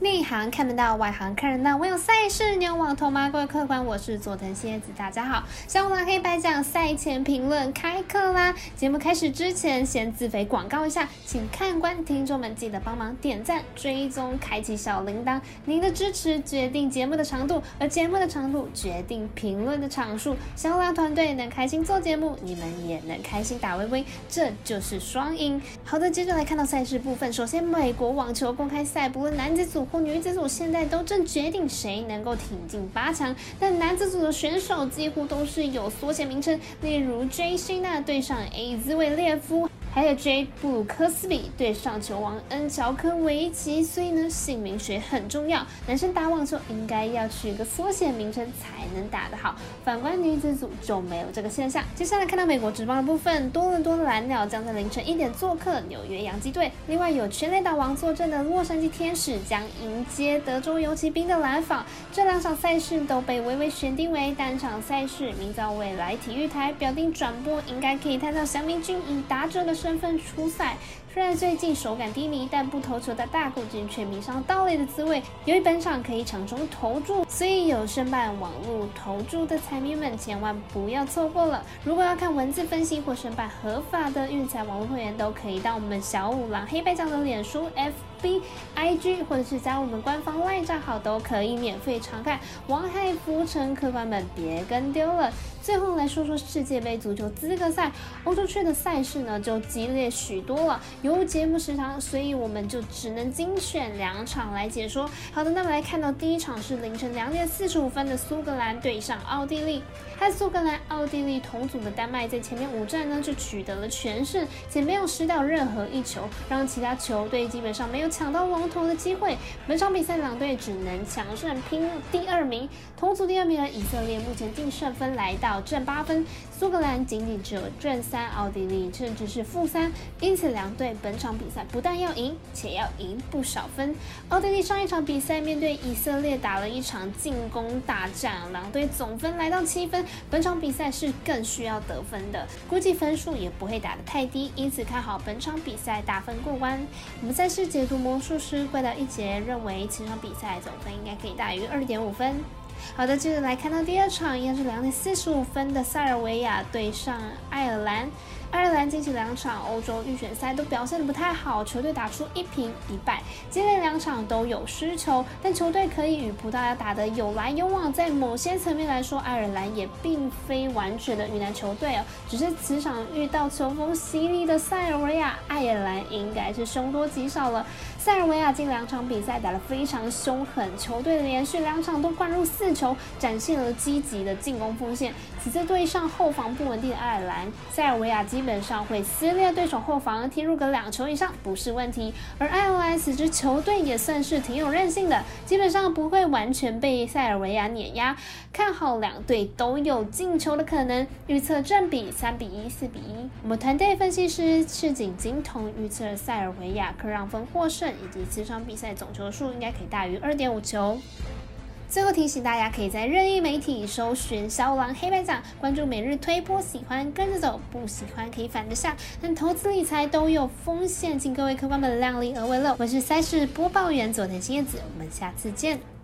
内行看不到，外行看热闹。我有赛事牛网头吗？各位客官，我是佐藤蝎子，大家好。小五郎黑白讲赛前评论开课啦！节目开始之前，先自肥广告一下，请看官听众们记得帮忙点赞、追踪、开启小铃铛。您的支持决定节目的长度，而节目的长度决定评论的场数。小五郎团队能开心做节目，你们也能开心打微微，这就是双赢。好的，接着来看到赛事部分。首先，美国网球公开赛，不论男子组。或女子组现在都正决定谁能够挺进八强，但男子组的选手几乎都是有缩写名称，例如 J. C. 那对上 A 兹维列夫。还有 J 布鲁科斯比对上球王恩乔科维奇，所以呢，姓名学很重要。男生打网球应该要取一个缩写名称才能打得好。反观女子组就没有这个现象。接下来看到美国职棒的部分，多伦多的蓝鸟将在凌晨一点做客纽约洋基队。另外有全垒打王坐镇的洛杉矶天使将迎接德州游骑兵的蓝访。这两场赛事都被微微选定为单场赛事。明早未来体育台表定转播，应该可以看到祥明君以打者的身。身份出赛，虽然最近手感低迷，但不投球的大谷君却迷上盗垒的滋味。由于本场可以场中投注，所以有申办网络投注的彩迷们千万不要错过了。如果要看文字分析或申办合法的运彩网络会员，都可以到我们小五郎黑白奖的脸书 FB IG，或者是加我们官方赖账号，都可以免费查看。王海浮沉客官们别跟丢了。最后来说说世界杯足球资格赛，欧洲区的赛事呢就激烈许多了。由于节目时长，所以我们就只能精选两场来解说。好的，那么来看到第一场是凌晨两点四十五分的苏格兰对上奥地利。和苏格兰、奥地利同组的丹麦在前面五战呢就取得了全胜，且没有失掉任何一球，让其他球队基本上没有抢到龙头的机会。本场比赛两队只能强胜拼第二名。同组第二名的以色列目前净胜分来到。正八分，苏格兰仅仅只有正三，奥地利甚至是负三，因此两队本场比赛不但要赢，且要赢不少分。奥地利上一场比赛面对以色列打了一场进攻大战，两队总分来到七分，本场比赛是更需要得分的，估计分数也不会打得太低，因此看好本场比赛打分过关。我们赛事解读魔术师怪盗一杰认为，此场比赛总分应该可以大于二点五分。好的，接着来看到第二场，一样是两点四十五分的塞尔维亚对上爱尔兰。爱尔兰近期两场欧洲预选赛都表现的不太好，球队打出一平一败，接连两场都有失球，但球队可以与葡萄牙打得有来有往。在某些层面来说，爱尔兰也并非完全的遇难球队哦，只是此场遇到球风犀利的塞尔维亚，爱尔兰应该是凶多吉少了。塞尔维亚近两场比赛打得非常凶狠，球队连续两场都灌入四球，展现了积极的进攻锋线。此次对上后防不稳定的爱尔兰，塞尔维亚基本上会撕裂对手后防，踢入个两球以上不是问题。而爱尔兰此支球队也算是挺有韧性的，基本上不会完全被塞尔维亚碾压。看好两队都有进球的可能，预测正比三比一、四比一。我们团队分析师赤井金童预测塞尔维亚客让分获胜。以及此场比赛总球数应该可以大于二点五球。最后提醒大家，可以在任意媒体搜寻“小五郎黑白奖”，关注每日推波，喜欢跟着走，不喜欢可以反着下。但投资理财都有风险，请各位客官们量力而为了。我是赛事播报员佐藤新叶子，我们下次见。